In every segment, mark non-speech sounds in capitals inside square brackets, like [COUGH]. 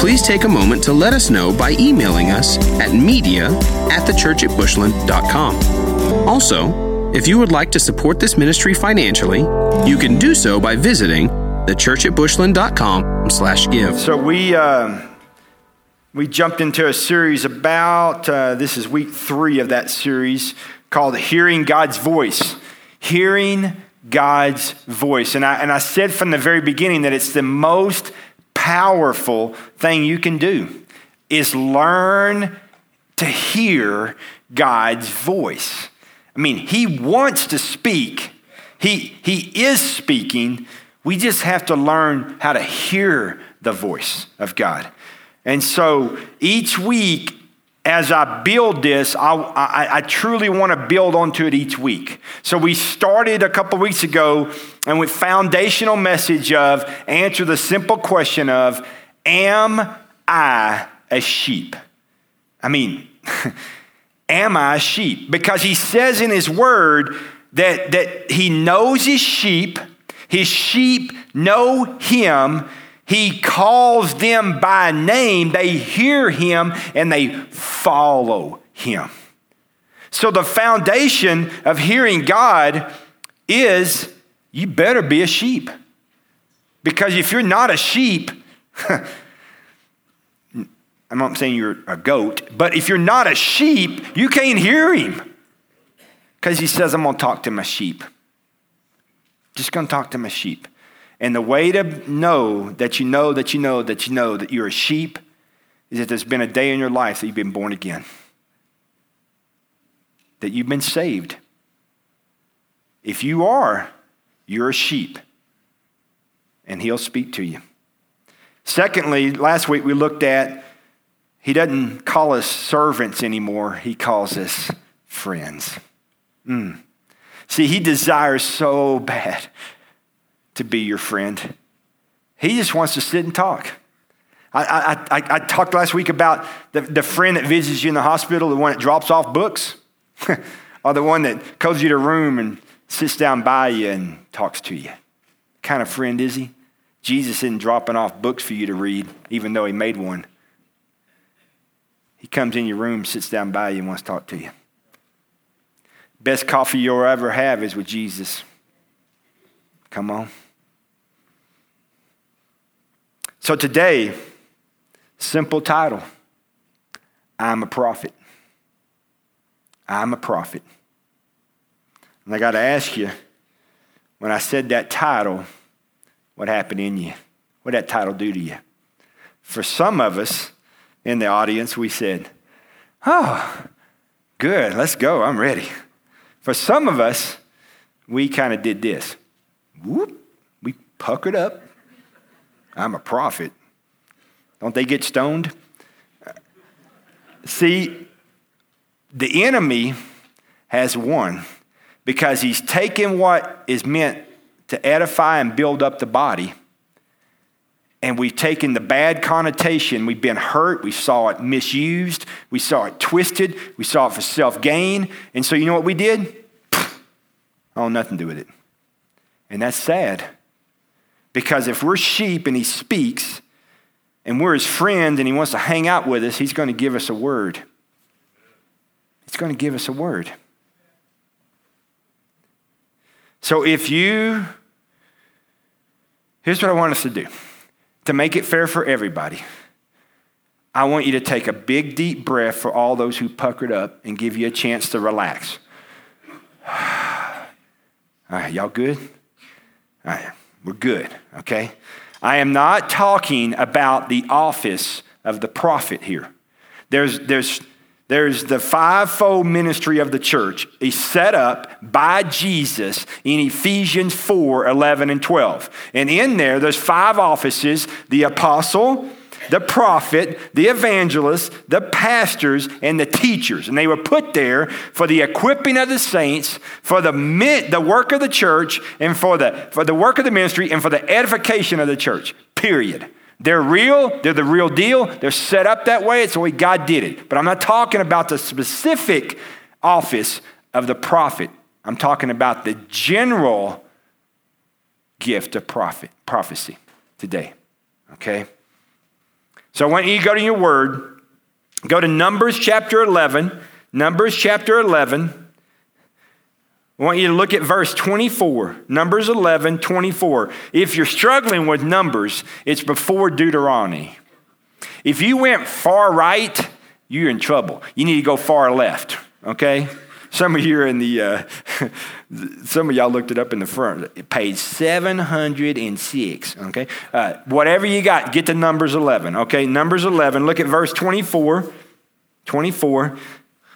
please take a moment to let us know by emailing us at media at thechurchatbushland.com. Also, if you would like to support this ministry financially, you can do so by visiting thechurchatbushland.com slash give. So we, uh, we jumped into a series about, uh, this is week three of that series, called Hearing God's Voice. Hearing God's voice. And I, and I said from the very beginning that it's the most powerful thing you can do is learn to hear God's voice. I mean, He wants to speak, He, he is speaking. We just have to learn how to hear the voice of God. And so each week, as I build this, I, I, I truly want to build onto it each week. So we started a couple weeks ago and with foundational message of answer the simple question of, am I a sheep? I mean, [LAUGHS] am I a sheep? Because he says in his word that, that he knows his sheep, his sheep know him, he calls them by name, they hear him, and they follow him. So the foundation of hearing God is you better be a sheep. Because if you're not a sheep, [LAUGHS] I'm not saying you're a goat, but if you're not a sheep, you can't hear him. Because he says, I'm going to talk to my sheep. Just going to talk to my sheep. And the way to know that you know that you know that you know that you're a sheep is that there's been a day in your life that you've been born again, that you've been saved. If you are, you're a sheep, and he'll speak to you. Secondly, last week we looked at he doesn't call us servants anymore, he calls us friends. Mm. See, he desires so bad to be your friend. He just wants to sit and talk. I, I, I, I talked last week about the, the friend that visits you in the hospital, the one that drops off books, [LAUGHS] or the one that comes you to a room and sits down by you and talks to you. What kind of friend is he? Jesus isn't dropping off books for you to read, even though he made one. He comes in your room, sits down by you, and wants to talk to you. Best coffee you'll ever have is with Jesus. Come on. So today, simple title I'm a prophet. I'm a prophet. And I got to ask you, when I said that title, what happened in you? What did that title do to you? For some of us in the audience, we said, Oh, good, let's go, I'm ready. For some of us, we kind of did this. Whoop, we puckered up. I'm a prophet. Don't they get stoned? See, the enemy has won because he's taken what is meant to edify and build up the body and we've taken the bad connotation. We've been hurt. We saw it misused. We saw it twisted. We saw it for self gain. And so, you know what we did? [SNIFFS] Oh, nothing to do with it. And that's sad. Because if we're sheep and he speaks, and we're his friend and he wants to hang out with us, he's going to give us a word. He's going to give us a word. So if you, here's what I want us to do to make it fair for everybody. I want you to take a big, deep breath for all those who puckered up and give you a chance to relax. [SIGHS] all right, y'all good? All right, we're good, okay? I am not talking about the office of the prophet here. There's, there's there's the fivefold ministry of the church is set up by Jesus in Ephesians 4 11 and 12. And in there, there's five offices the apostle, the prophet, the evangelist, the pastors, and the teachers. And they were put there for the equipping of the saints, for the, the work of the church, and for the, for the work of the ministry, and for the edification of the church. Period. They're real, they're the real deal, they're set up that way, it's the way God did it. But I'm not talking about the specific office of the prophet, I'm talking about the general gift of prophet, prophecy today. Okay? So I want you to go to your word, go to Numbers chapter 11. Numbers chapter 11. I want you to look at verse 24, Numbers 11, 24. If you're struggling with Numbers, it's before Deuteronomy. If you went far right, you're in trouble. You need to go far left, okay? Some of you are in the, uh, [LAUGHS] some of y'all looked it up in the front, page 706, okay? Uh, whatever you got, get to Numbers 11, okay? Numbers 11, look at verse 24. 24.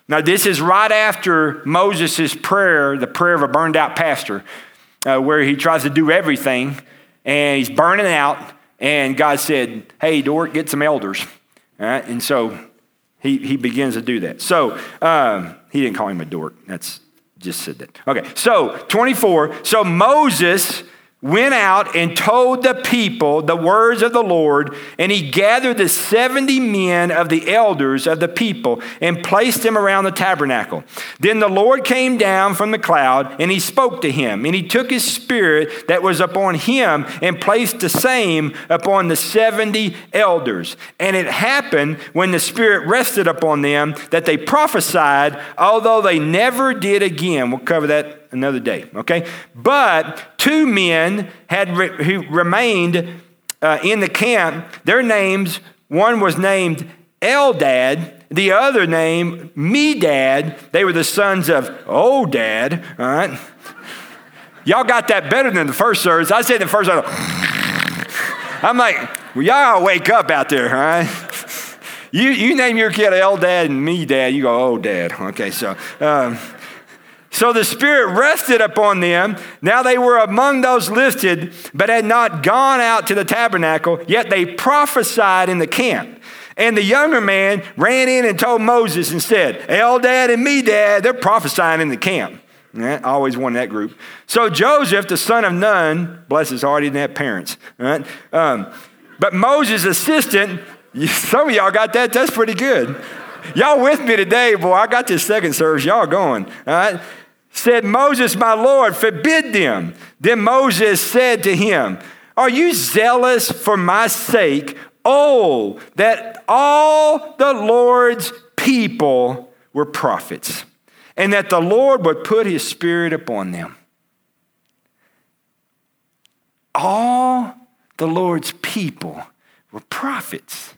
Now, this is right after Moses' prayer, the prayer of a burned out pastor, uh, where he tries to do everything and he's burning out. And God said, Hey, Dort, get some elders. All right? And so he, he begins to do that. So um, he didn't call him a dork. That's just said that. Okay, so 24. So Moses went out and told the people the words of the Lord, and he gathered the 70 men of the elders of the people and placed them around the tabernacle. Then the Lord came down from the cloud, and he spoke to him, and he took his spirit that was upon him and placed the same upon the 70 elders. And it happened when the spirit rested upon them that they prophesied, although they never did again. We'll cover that another day, okay? But two men had re- who remained uh, in the camp. Their names, one was named Eldad, the other name Medad. They were the sons of Odad, all right? Y'all got that better than the first service. I said the first service. [LAUGHS] I'm like, well, y'all wake up out there, all right? [LAUGHS] You, you name your kid Eldad and Medad, you go, oh, dad. Okay, so. Um, so the Spirit rested upon them. Now they were among those listed, but had not gone out to the tabernacle, yet they prophesied in the camp. And the younger man ran in and told Moses and said, Eldad and Medad, they're prophesying in the camp. Yeah, I always that group. So Joseph, the son of Nun, bless his heart, he didn't have parents. Right? Um, but Moses' assistant, [LAUGHS] some of y'all got that, that's pretty good. Y'all with me today, boy. I got this second service. Y'all going. All right said, Moses, my Lord, forbid them. Then Moses said to him, Are you zealous for my sake? Oh, that all the Lord's people were prophets, and that the Lord would put his spirit upon them. All the Lord's people were prophets.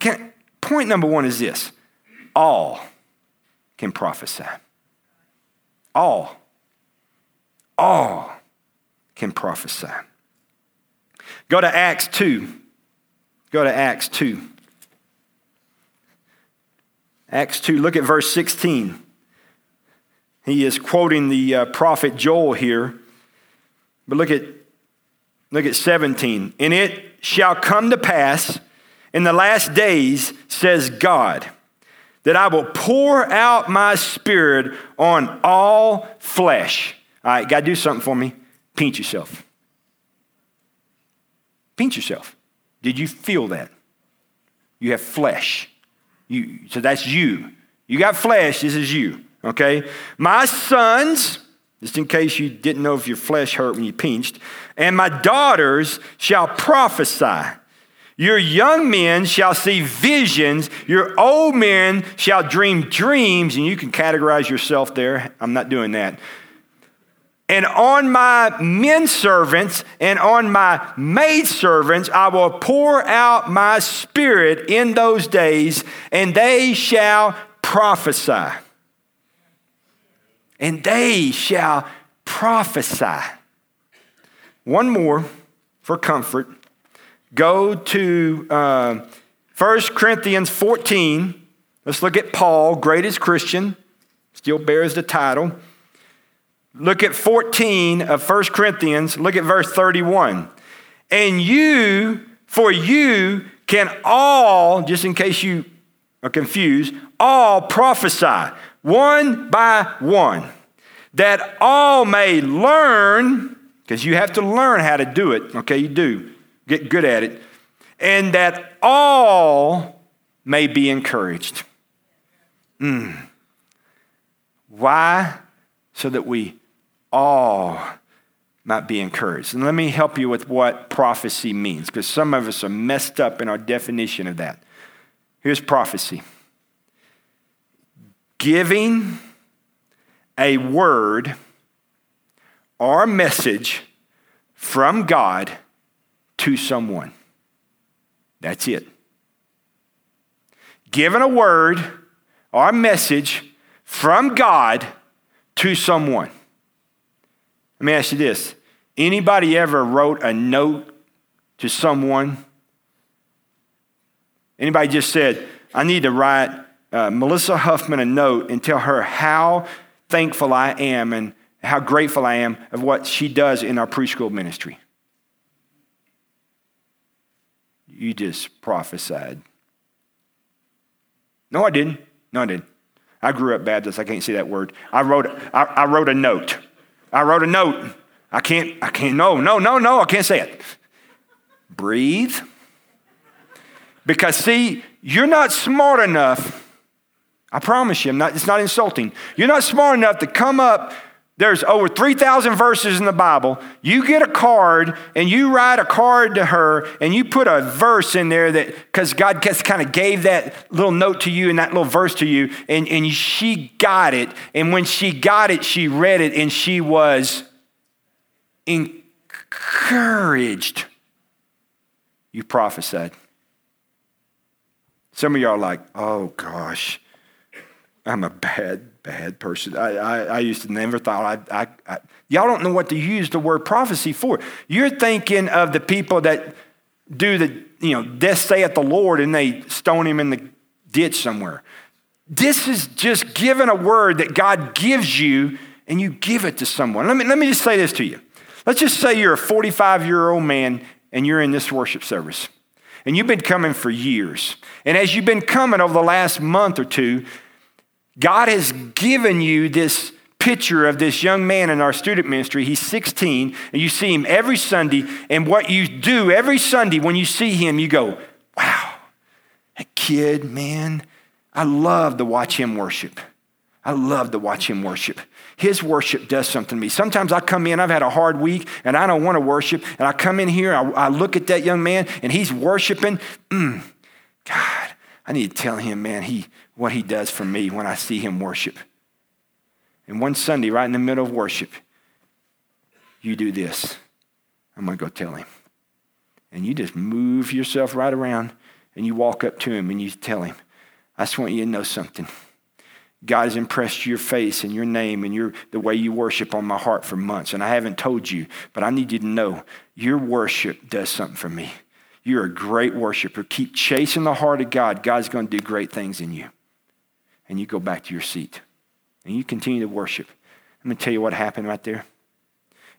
Can, point number one is this all can prophesy. All, all can prophesy. Go to Acts 2. Go to Acts 2. Acts 2, look at verse 16. He is quoting the uh, prophet Joel here. But look at, look at 17. And it shall come to pass in the last days, says God that I will pour out my spirit on all flesh. All right, got to do something for me. Pinch yourself. Pinch yourself. Did you feel that? You have flesh. You, so that's you. You got flesh, this is you. Okay? My sons, just in case you didn't know if your flesh hurt when you pinched, and my daughters shall prophesy. Your young men shall see visions, your old men shall dream dreams, and you can categorize yourself there. I'm not doing that. And on my men servants and on my maid servants I will pour out my spirit in those days, and they shall prophesy. And they shall prophesy. One more for comfort. Go to uh, 1 Corinthians 14. Let's look at Paul, greatest Christian, still bears the title. Look at 14 of 1 Corinthians. Look at verse 31. And you For you can all, just in case you are confused, all prophesy, one by one, that all may learn, because you have to learn how to do it, okay? You do. Get good at it. And that all may be encouraged. Mm. Why? So that we all might be encouraged. And let me help you with what prophecy means, because some of us are messed up in our definition of that. Here's prophecy giving a word or message from God to someone. That's it. Giving a word or a message from God to someone. Let me ask you this. Anybody ever wrote a note to someone? Anybody just said, I need to write uh, Melissa Huffman a note and tell her how thankful I am and how grateful I am of what she does in our preschool ministry? You just prophesied. No, I didn't. No, I didn't. I grew up Baptist. I can't say that word. I wrote, I, I wrote a note. I wrote a note. I can't, I can't, no, no, no, no, I can't say it. Breathe. Because, see, you're not smart enough. I promise you, I'm not, it's not insulting. You're not smart enough to come up. There's over 3,000 verses in the Bible. You get a card and you write a card to her and you put a verse in there that, because God just kind of gave that little note to you and that little verse to you, and, and she got it. And when she got it, she read it and she was encouraged. You prophesied. Some of y'all are like, oh gosh, I'm a bad, bad person. I, I, I used to never thought I, I, I, y'all don't know what to use the word prophecy for. You're thinking of the people that do the, you know, death say at the Lord and they stone him in the ditch somewhere. This is just given a word that God gives you and you give it to someone. Let me, let me just say this to you. Let's just say you're a 45 year old man and you're in this worship service. And you've been coming for years. And as you've been coming over the last month or two, God has given you this picture of this young man in our student ministry. He's 16, and you see him every Sunday. And what you do every Sunday when you see him, you go, wow, that kid, man, I love to watch him worship. I love to watch him worship. His worship does something to me. Sometimes I come in, I've had a hard week, and I don't want to worship. And I come in here, I, I look at that young man, and he's worshiping. Mm, God, I need to tell him, man, he, what he does for me when I see him worship. And one Sunday, right in the middle of worship, you do this. I'm going to go tell him. And you just move yourself right around and you walk up to him and you tell him, I just want you to know something. God has impressed your face and your name and your, the way you worship on my heart for months. And I haven't told you, but I need you to know your worship does something for me. You're a great worshiper. Keep chasing the heart of God. God's going to do great things in you. And you go back to your seat and you continue to worship. Let me tell you what happened right there.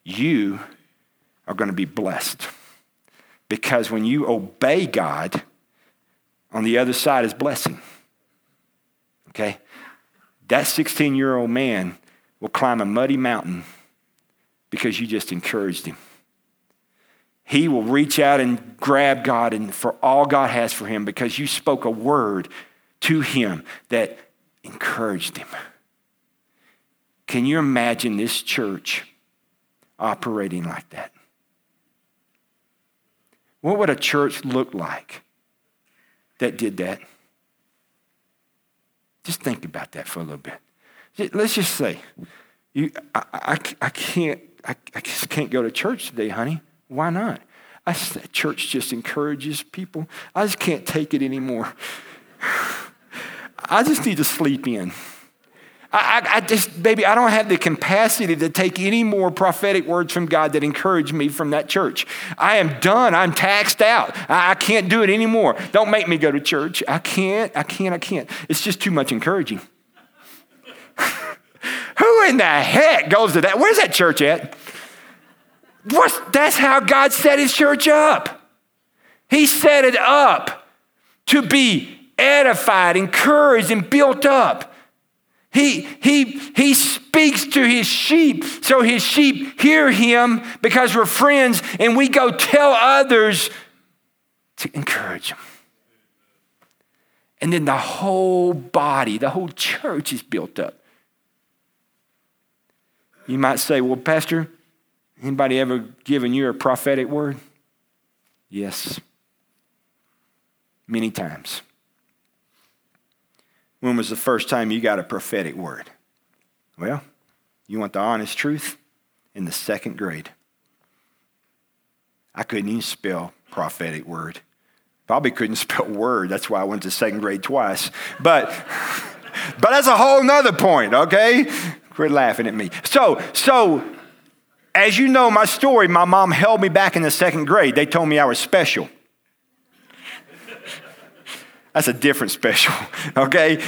You are going to be blessed because when you obey God, on the other side is blessing. Okay? That 16 year old man will climb a muddy mountain because you just encouraged him. He will reach out and grab God and for all God has for him because you spoke a word to him that encouraged him. Can you imagine this church operating like that? What would a church look like that did that? Just think about that for a little bit. Let's just say, you, I, I, I can't, I, I just can't go to church today, honey. Why not? I, church just encourages people. I just can't take it anymore. I just need to sleep in. I, I, I, just, baby, I don't have the capacity to take any more prophetic words from God that encourage me from that church. I am done. I'm taxed out. I, I can't do it anymore. Don't make me go to church. I can't, I can't, I can't. It's just too much encouraging. [LAUGHS] Who in the heck goes to that? Where's that church at? That's how God set his church up. He set it up to be edified, encouraged, and built up. He, he, he speaks to his sheep so his sheep hear him because we're friends and we go tell others to encourage them. And then the whole body, the whole church is built up. You might say, well, Pastor, anybody ever given you a prophetic word? Yes. Many times. When was the first time you got a prophetic word? Well, you want the honest truth? In the second grade. I couldn't even spell prophetic word. Probably couldn't [LAUGHS] spell word. That's why I went to second grade twice. But, [LAUGHS] but that's a whole nother point, okay? Quit laughing at me. So, so as you know my story, my mom held me back in the second grade. They told me I was special. That's a different special, [LAUGHS] okay?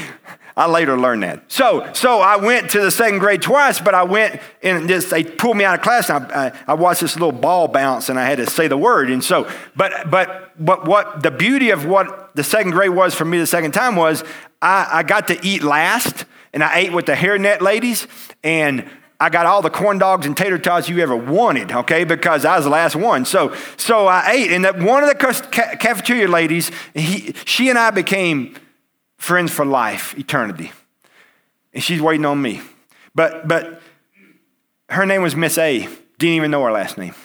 I later learned that. So, so I went to the second grade twice, but I went and just, they pulled me out of class. And I, I, I watched this little ball bounce, and I had to say the word. And so, but but but what the beauty of what the second grade was for me the second time was I, I got to eat last, and I ate with the hairnet ladies, and I got all the corn dogs and tater tots you ever wanted, okay, because I was the last one. So, so I ate, and that one of the cafeteria ladies, he, she and I became friends for life, eternity. And she's waiting on me. But, but her name was Miss A. Didn't even know her last name.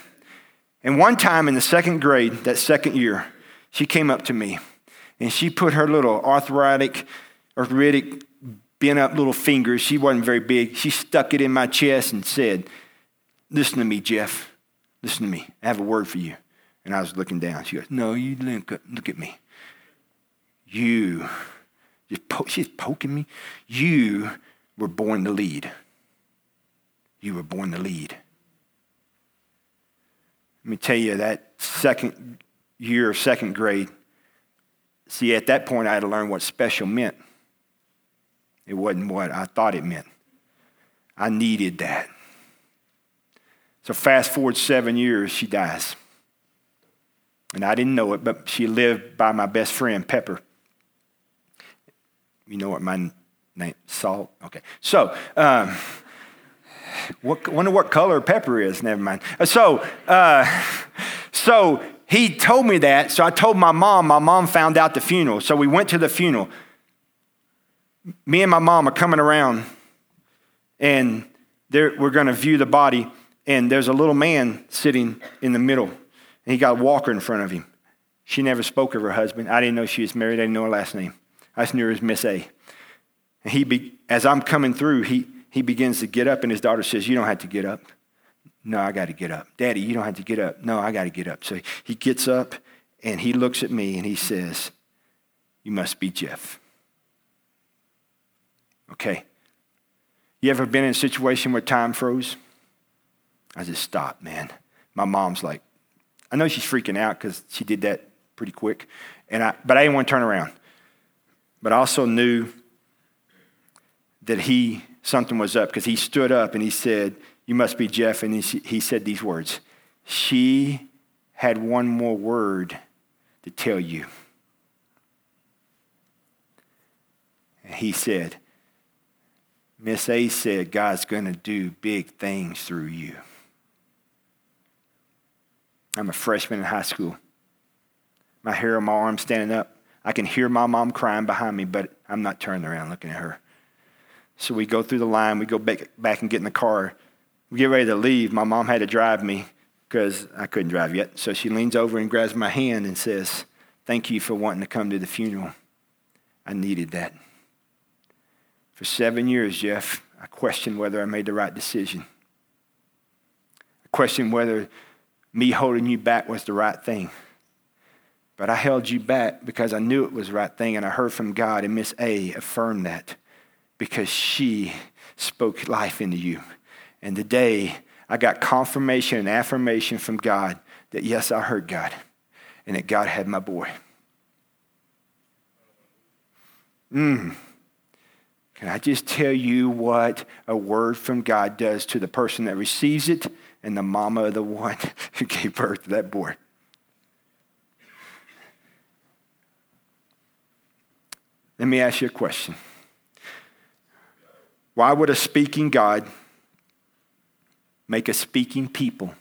And one time in the second grade, that second year, she came up to me and she put her little arthritic, arthritic, bent up little fingers, she wasn't very big, she stuck it in my chest and said, Listen to me, Jeff. Listen to me. I have a word for you. And I was looking down. She goes, No, you look, look at me. You just po- she's poking me. You were born to lead. You were born to lead. Let me tell you that second year of second grade, see, at that point, I had to learn what special meant. It wasn't what I thought it meant. I needed that. So, fast forward seven years, she dies. And I didn't know it, but she lived by my best friend, Pepper. You know what my name, Salt? Okay. So, um, what, wonder what color pepper is. Never mind. Uh, so, uh, so he told me that. So I told my mom. My mom found out the funeral. So we went to the funeral. Me and my mom are coming around, and we're going to view the body. And there's a little man sitting in the middle, and he got a walker in front of him. She never spoke of her husband. I didn't know she was married. I didn't know her last name. I just knew her as Miss A. And he be, as I'm coming through, he, he begins to get up, and his daughter says, You don't have to get up. No, I got to get up. Daddy, you don't have to get up. No, I got to get up. So he gets up and he looks at me and he says, You must be Jeff. Okay. You ever been in a situation where time froze? I just stopped, man. My mom's like, I know she's freaking out because she did that pretty quick, and I, but I didn't want to turn around. But I also knew that he, something was up because he stood up and he said, You must be Jeff. And he, he said these words She had one more word to tell you. And he said, Miss A said, God's going to do big things through you. I'm a freshman in high school. My hair on my arm standing up. I can hear my mom crying behind me, but I'm not turning around looking at her. So we go through the line, we go back, back and get in the car. We get ready to leave. My mom had to drive me because I couldn't drive yet. So she leans over and grabs my hand and says, Thank you for wanting to come to the funeral. I needed that. For seven years, Jeff, I questioned whether I made the right decision. I questioned whether me holding you back was the right thing. But I held you back because I knew it was the right thing, and I heard from God, and Miss A affirmed that because she spoke life into you. And today, I got confirmation and affirmation from God that yes, I heard God and that God had my boy. Mm. Can I just tell you what a word from God does to the person that receives it and the mama of the one [LAUGHS] who gave birth to that boy? Let me ask you a question. Why would a speaking God make a speaking people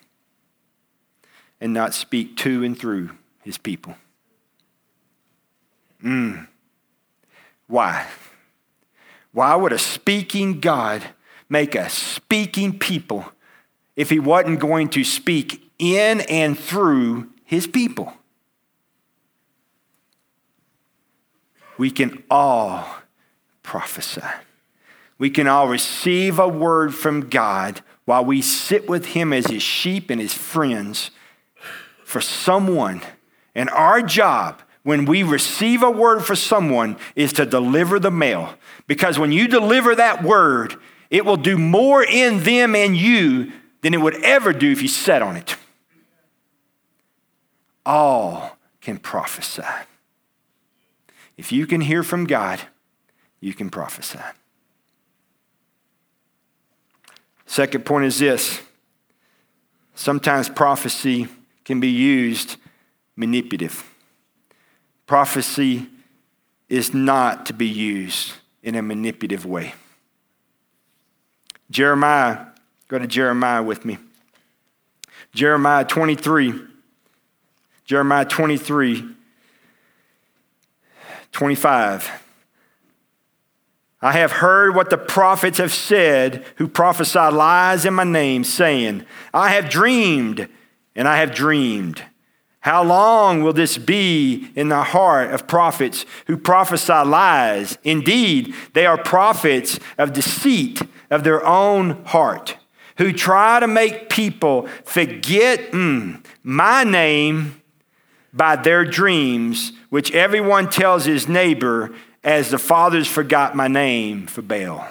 and not speak to and through his people? Mm. Why? Why would a speaking God make a speaking people if he wasn't going to speak in and through his people? We can all prophesy. We can all receive a word from God while we sit with him as his sheep and his friends for someone. And our job when we receive a word for someone is to deliver the mail. Because when you deliver that word, it will do more in them and you than it would ever do if you sat on it. All can prophesy. If you can hear from God, you can prophesy. Second point is this sometimes prophecy can be used manipulative. Prophecy is not to be used in a manipulative way. Jeremiah, go to Jeremiah with me. Jeremiah 23. Jeremiah 23, 25. I have heard what the prophets have said who prophesy lies in my name, saying, I have dreamed, and I have dreamed. How long will this be in the heart of prophets who prophesy lies? Indeed, they are prophets of deceit of their own heart, who try to make people forget mm, my name by their dreams, which everyone tells his neighbor, as the fathers forgot my name for Baal.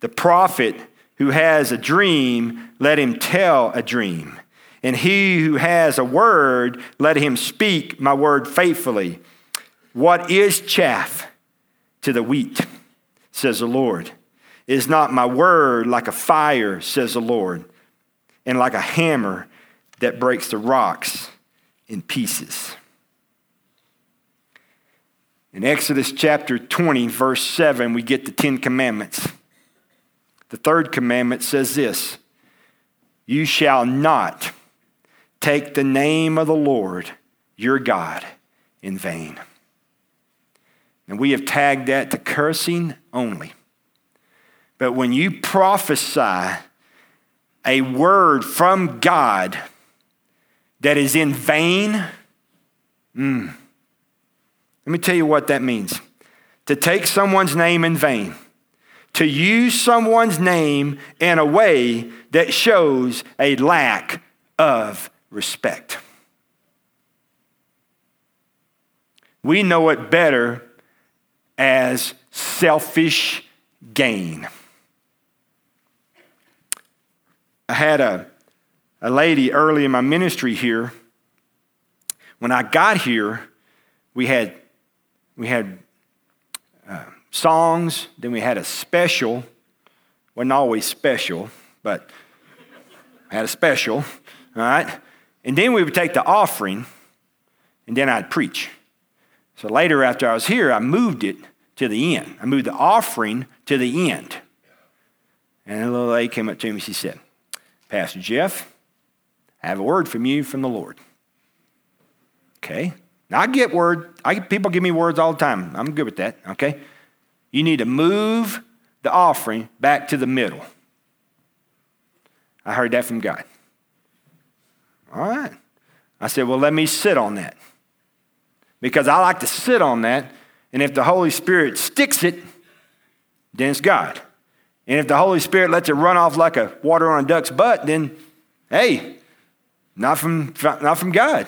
The prophet who has a dream, let him tell a dream. And he who has a word, let him speak my word faithfully. What is chaff to the wheat, says the Lord? Is not my word like a fire, says the Lord, and like a hammer that breaks the rocks in pieces? In Exodus chapter 20, verse 7, we get the Ten Commandments. The third commandment says this You shall not take the name of the Lord your God in vain. And we have tagged that to cursing only. But when you prophesy a word from God that is in vain, mm, let me tell you what that means. To take someone's name in vain, to use someone's name in a way that shows a lack of respect. We know it better as selfish gain. I had a, a lady early in my ministry here. When I got here, we had, we had uh, songs, then we had a special. Wasn't always special, but had a special, all right? And then we would take the offering, and then I'd preach. So later, after I was here, I moved it to the end. I moved the offering to the end. And a little lady came up to me. She said, Pastor Jeff, I have a word from you from the Lord. Okay. Now I get word. I people give me words all the time. I'm good with that. Okay. You need to move the offering back to the middle. I heard that from God. All right. I said, Well, let me sit on that. Because I like to sit on that. And if the Holy Spirit sticks it, then it's God. And if the Holy Spirit lets it run off like a water on a duck's butt, then hey, not from, not from God.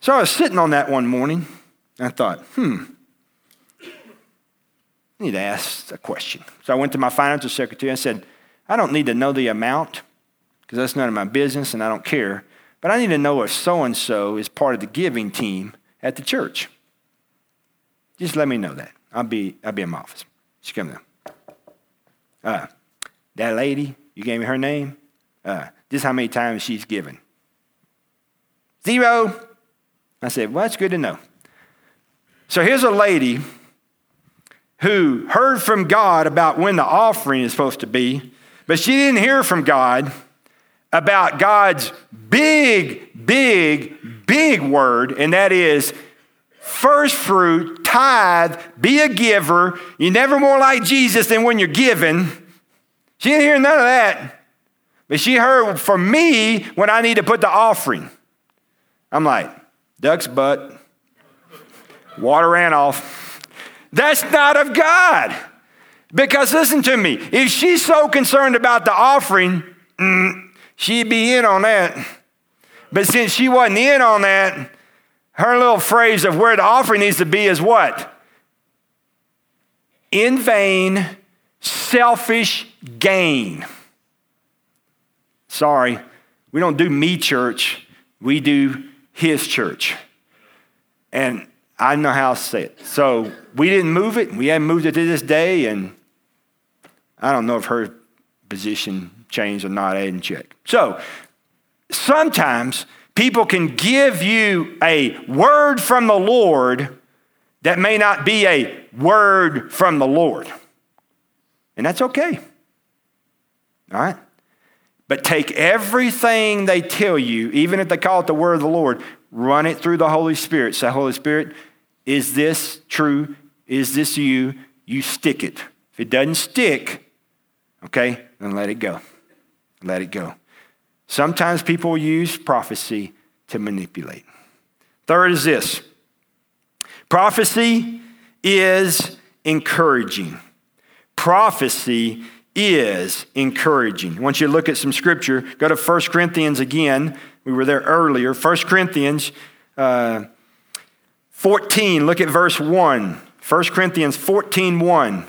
So I was sitting on that one morning, and I thought, hmm, I need to ask a question. So I went to my financial secretary and said, I don't need to know the amount because that's none of my business and I don't care. But I need to know if so and so is part of the giving team at the church. Just let me know that. I'll be, I'll be in my office. She come down. Uh, that lady, you gave me her name. Uh, this is how many times she's given. Zero. I said, well, that's good to know. So here's a lady who heard from God about when the offering is supposed to be, but she didn't hear from God about God's big, big, big word, and that is first fruit, tithe, be a giver. You're never more like Jesus than when you're giving. She didn't hear none of that. But she heard from me when I need to put the offering. I'm like, duck's butt. Water ran off. That's not of God. Because listen to me, if she's so concerned about the offering, mm, she'd be in on that. But since she wasn't in on that, her little phrase of where the offering needs to be is what? In vain, selfish gain. Sorry, we don't do me church, we do his church. And I know how to say it. So we didn't move it. We haven't moved it to this day. And I don't know if her position changed or not. I didn't check. So sometimes people can give you a word from the Lord that may not be a word from the Lord. And that's okay. All right? But take everything they tell you, even if they call it the word of the Lord, run it through the Holy Spirit. Say, Holy Spirit, is this true? Is this you? You stick it. If it doesn't stick, okay, then let it go. Let it go. Sometimes people use prophecy to manipulate. Third is this prophecy is encouraging. Prophecy is encouraging. I want you to look at some scripture. Go to 1 Corinthians again. We were there earlier. 1 Corinthians uh, 14, look at verse 1. 1 Corinthians 14, 1.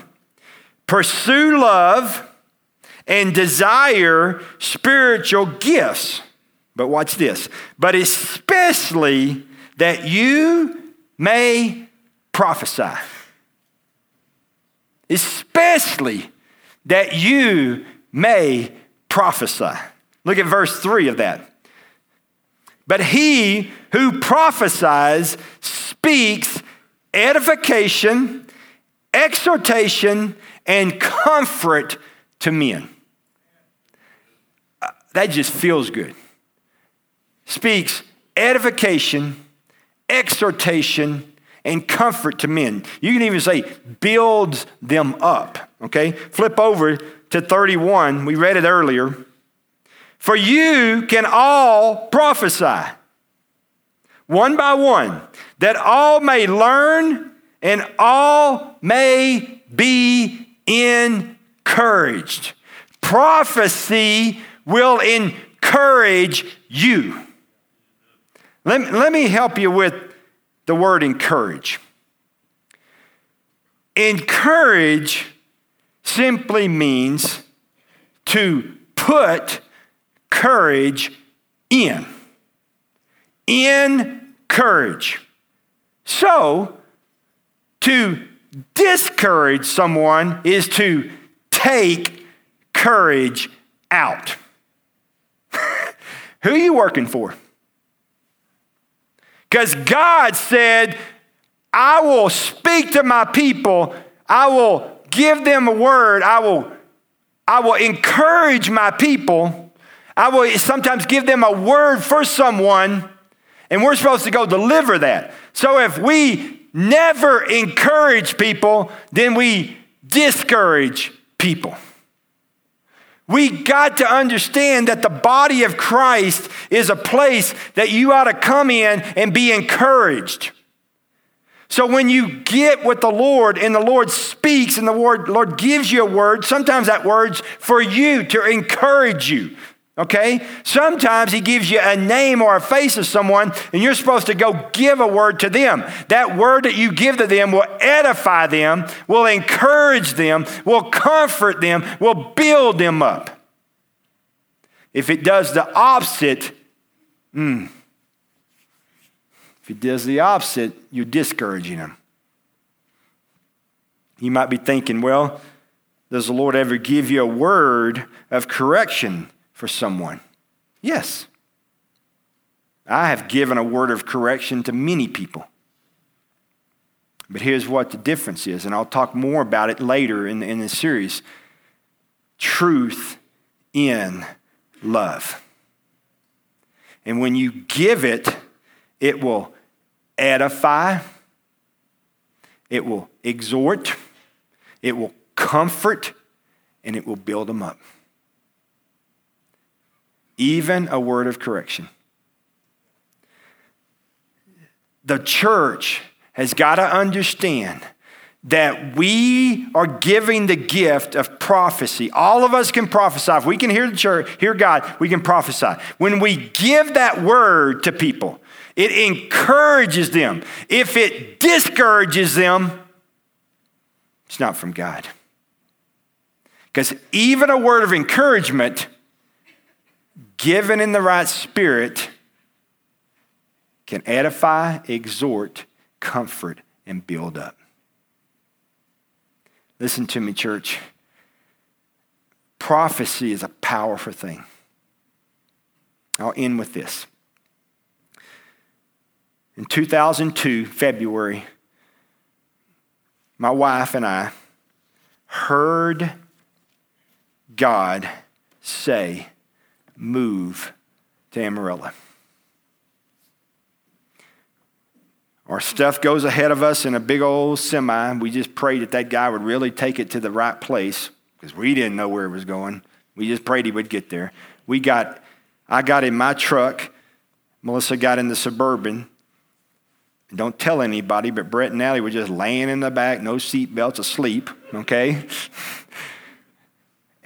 Pursue love and desire spiritual gifts. But watch this. But especially that you may prophesy. Especially that you may prophesy. Look at verse 3 of that. But he who prophesies speaks edification, exhortation, and comfort to men. That just feels good. Speaks edification, exhortation, and comfort to men. You can even say builds them up. Okay? Flip over to 31. We read it earlier. For you can all prophesy one by one, that all may learn and all may be encouraged. Prophecy will encourage you. Let, let me help you with the word encourage. Encourage simply means to put courage in. In courage. So, to discourage someone is to take courage out. Who are you working for? Because God said, I will speak to my people, I will give them a word, I will, I will encourage my people, I will sometimes give them a word for someone and we're supposed to go deliver that. So if we never encourage people, then we discourage people. We got to understand that the body of Christ is a place that you ought to come in and be encouraged. So when you get with the Lord and the Lord speaks and the Lord, Lord gives you a word, sometimes that word's for you to encourage you, Okay? Sometimes he gives you a name or a face of someone, and you're supposed to go give a word to them. That word that you give to them will edify them, will encourage them, will comfort them, will build them up. If it does the opposite, hmm, if it does the opposite, you're discouraging them. You might be thinking, well, does the Lord ever give you a word of correction? For someone? Yes. I have given a word of correction to many people. But here's what the difference is, and I'll talk more about it later in, in this series truth in love. And when you give it, it will edify, it will exhort, it will comfort, and it will build them up. Even a word of correction. The church has got to understand that we are giving the gift of prophecy. All of us can prophesy. If we can hear the church, hear God, we can prophesy. When we give that word to people, it encourages them. If it discourages them, it's not from God. Because even a word of encouragement given in the right spirit can edify, exhort, comfort, and build up. Listen to me, church. Prophecy is a powerful thing. I'll end with this. In 2002, February, my wife and I heard God say, Move to Amarillo. Our stuff goes ahead of us in a big old semi. We just prayed that that guy would really take it to the right place because we didn't know where it was going. We just prayed he would get there. We got, I got in my truck. Melissa got in the suburban. Don't tell anybody, but Brett and Allie were just laying in the back, no seat belts, asleep, okay? [LAUGHS]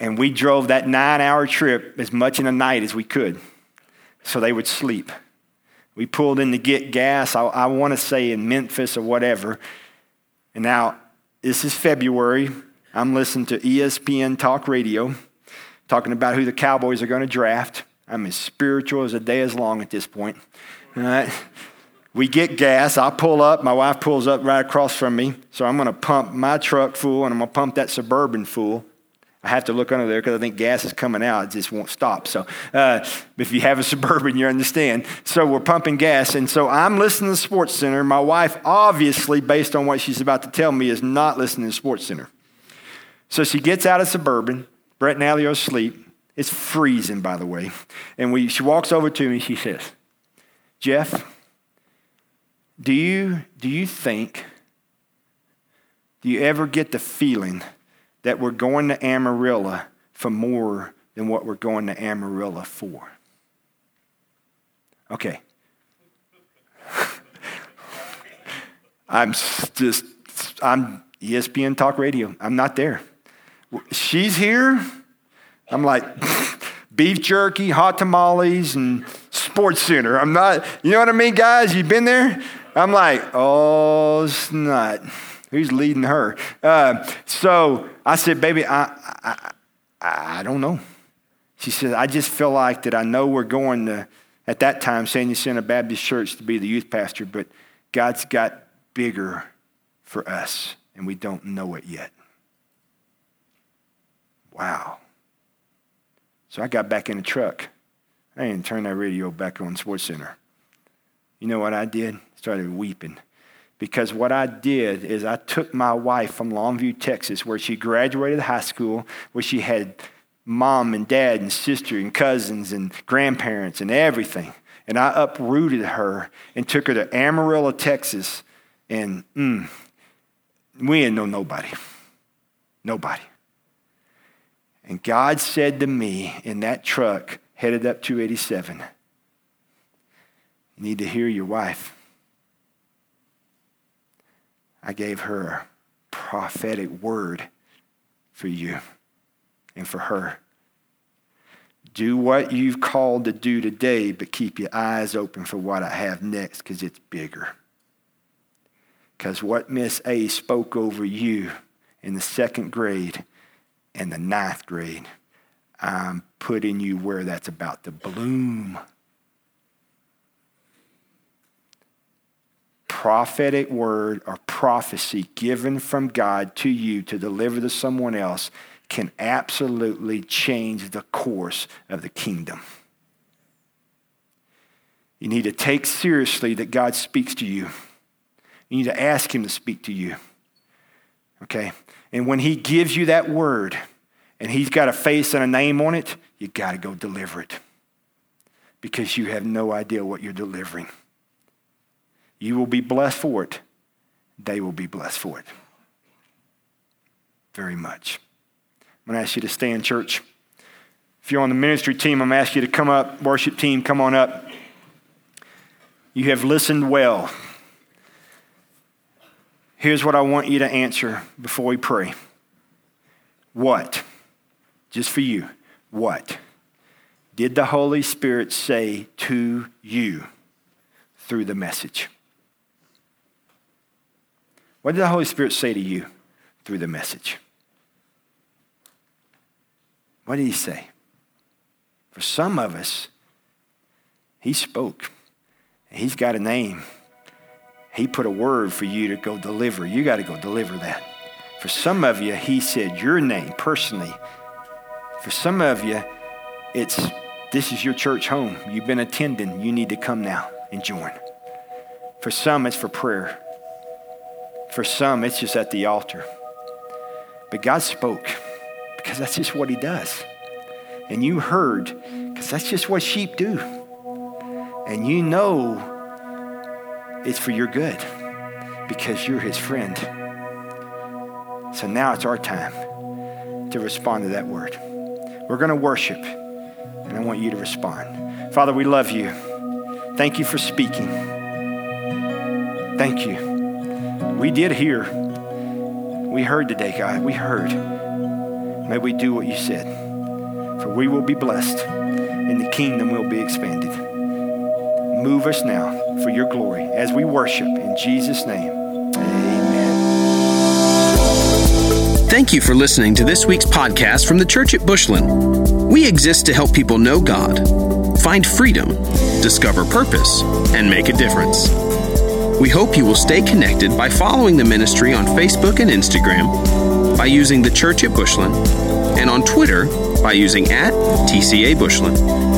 and we drove that nine hour trip as much in the night as we could so they would sleep. We pulled in to get gas, I, I want to say in Memphis or whatever. And now, this is February. I'm listening to ESPN Talk Radio, talking about who the Cowboys are going to draft. I'm as spiritual as a day is long at this point. All right. We get gas. I pull up. My wife pulls up right across from me. So I'm going to pump my truck full and I'm going to pump that Suburban full. I have to look under there because I think gas is coming out. It just won't stop. So uh, if you have a [LAUGHS] Suburban, you understand. So we're pumping gas. And so I'm listening to Sports Center. My wife, obviously, based on what she's about to tell me, is not listening to Sports Center. So she gets out of Suburban. Brett and Allie are asleep. It's freezing, by the way. And we, she walks over to me. She says, Jeff, do you, do you think, do you ever get the feeling that we're going to Amarillo for more than what we're going to Amarillo for. Okay. [LAUGHS] I'm just, I'm ESPN Talk Radio. I'm not there. She's here. I'm like, [LAUGHS] beef jerky, hot tamales, and sports center. I'm not, you know what I mean, guys? You've been there? I'm like, oh, it's not. Who's leading her? Uh, so I said, baby, I, I, I don't know. She said, I just feel like that I know we're going to, at that time, San Jacinto Baptist Church to be the youth pastor, but God's got bigger for us, and we don't know it yet. Wow. So I got back in the truck. I didn't turn that radio back on Sports Center. You know what I did? Started weeping because what I did is I took my wife from Longview, Texas, where she graduated high school, where she had mom and dad and sister and cousins and grandparents and everything. And I uprooted her and took her to Amarillo, Texas. And mm, we didn't know nobody. Nobody. And God said to me in that truck headed up 287, You need to hear your wife. I gave her a prophetic word for you and for her. Do what you've called to do today, but keep your eyes open for what I have next because it's bigger. Because what Miss A spoke over you in the second grade and the ninth grade, I'm putting you where that's about to bloom. Prophetic word or prophecy given from God to you to deliver to someone else can absolutely change the course of the kingdom. You need to take seriously that God speaks to you. You need to ask Him to speak to you. Okay? And when He gives you that word and He's got a face and a name on it, you got to go deliver it because you have no idea what you're delivering. You will be blessed for it, they will be blessed for it. Very much. I'm going to ask you to stand, church. If you're on the ministry team, I'm going to ask you to come up. Worship team, come on up. You have listened well. Here's what I want you to answer before we pray. What? Just for you. What did the Holy Spirit say to you through the message? What did the Holy Spirit say to you through the message? What did he say? For some of us, he spoke. He's got a name. He put a word for you to go deliver. You got to go deliver that. For some of you, he said your name personally. For some of you, it's this is your church home. You've been attending. You need to come now and join. For some, it's for prayer. For some, it's just at the altar. But God spoke because that's just what He does. And you heard because that's just what sheep do. And you know it's for your good because you're His friend. So now it's our time to respond to that word. We're going to worship, and I want you to respond. Father, we love you. Thank you for speaking. Thank you. We did hear. We heard today, God. We heard. May we do what you said. For we will be blessed, and the kingdom will be expanded. Move us now for your glory as we worship in Jesus' name. Amen. Thank you for listening to this week's podcast from the Church at Bushland. We exist to help people know God, find freedom, discover purpose, and make a difference. We hope you will stay connected by following the ministry on Facebook and Instagram, by using the Church at Bushland, and on Twitter by using at TCA Bushland.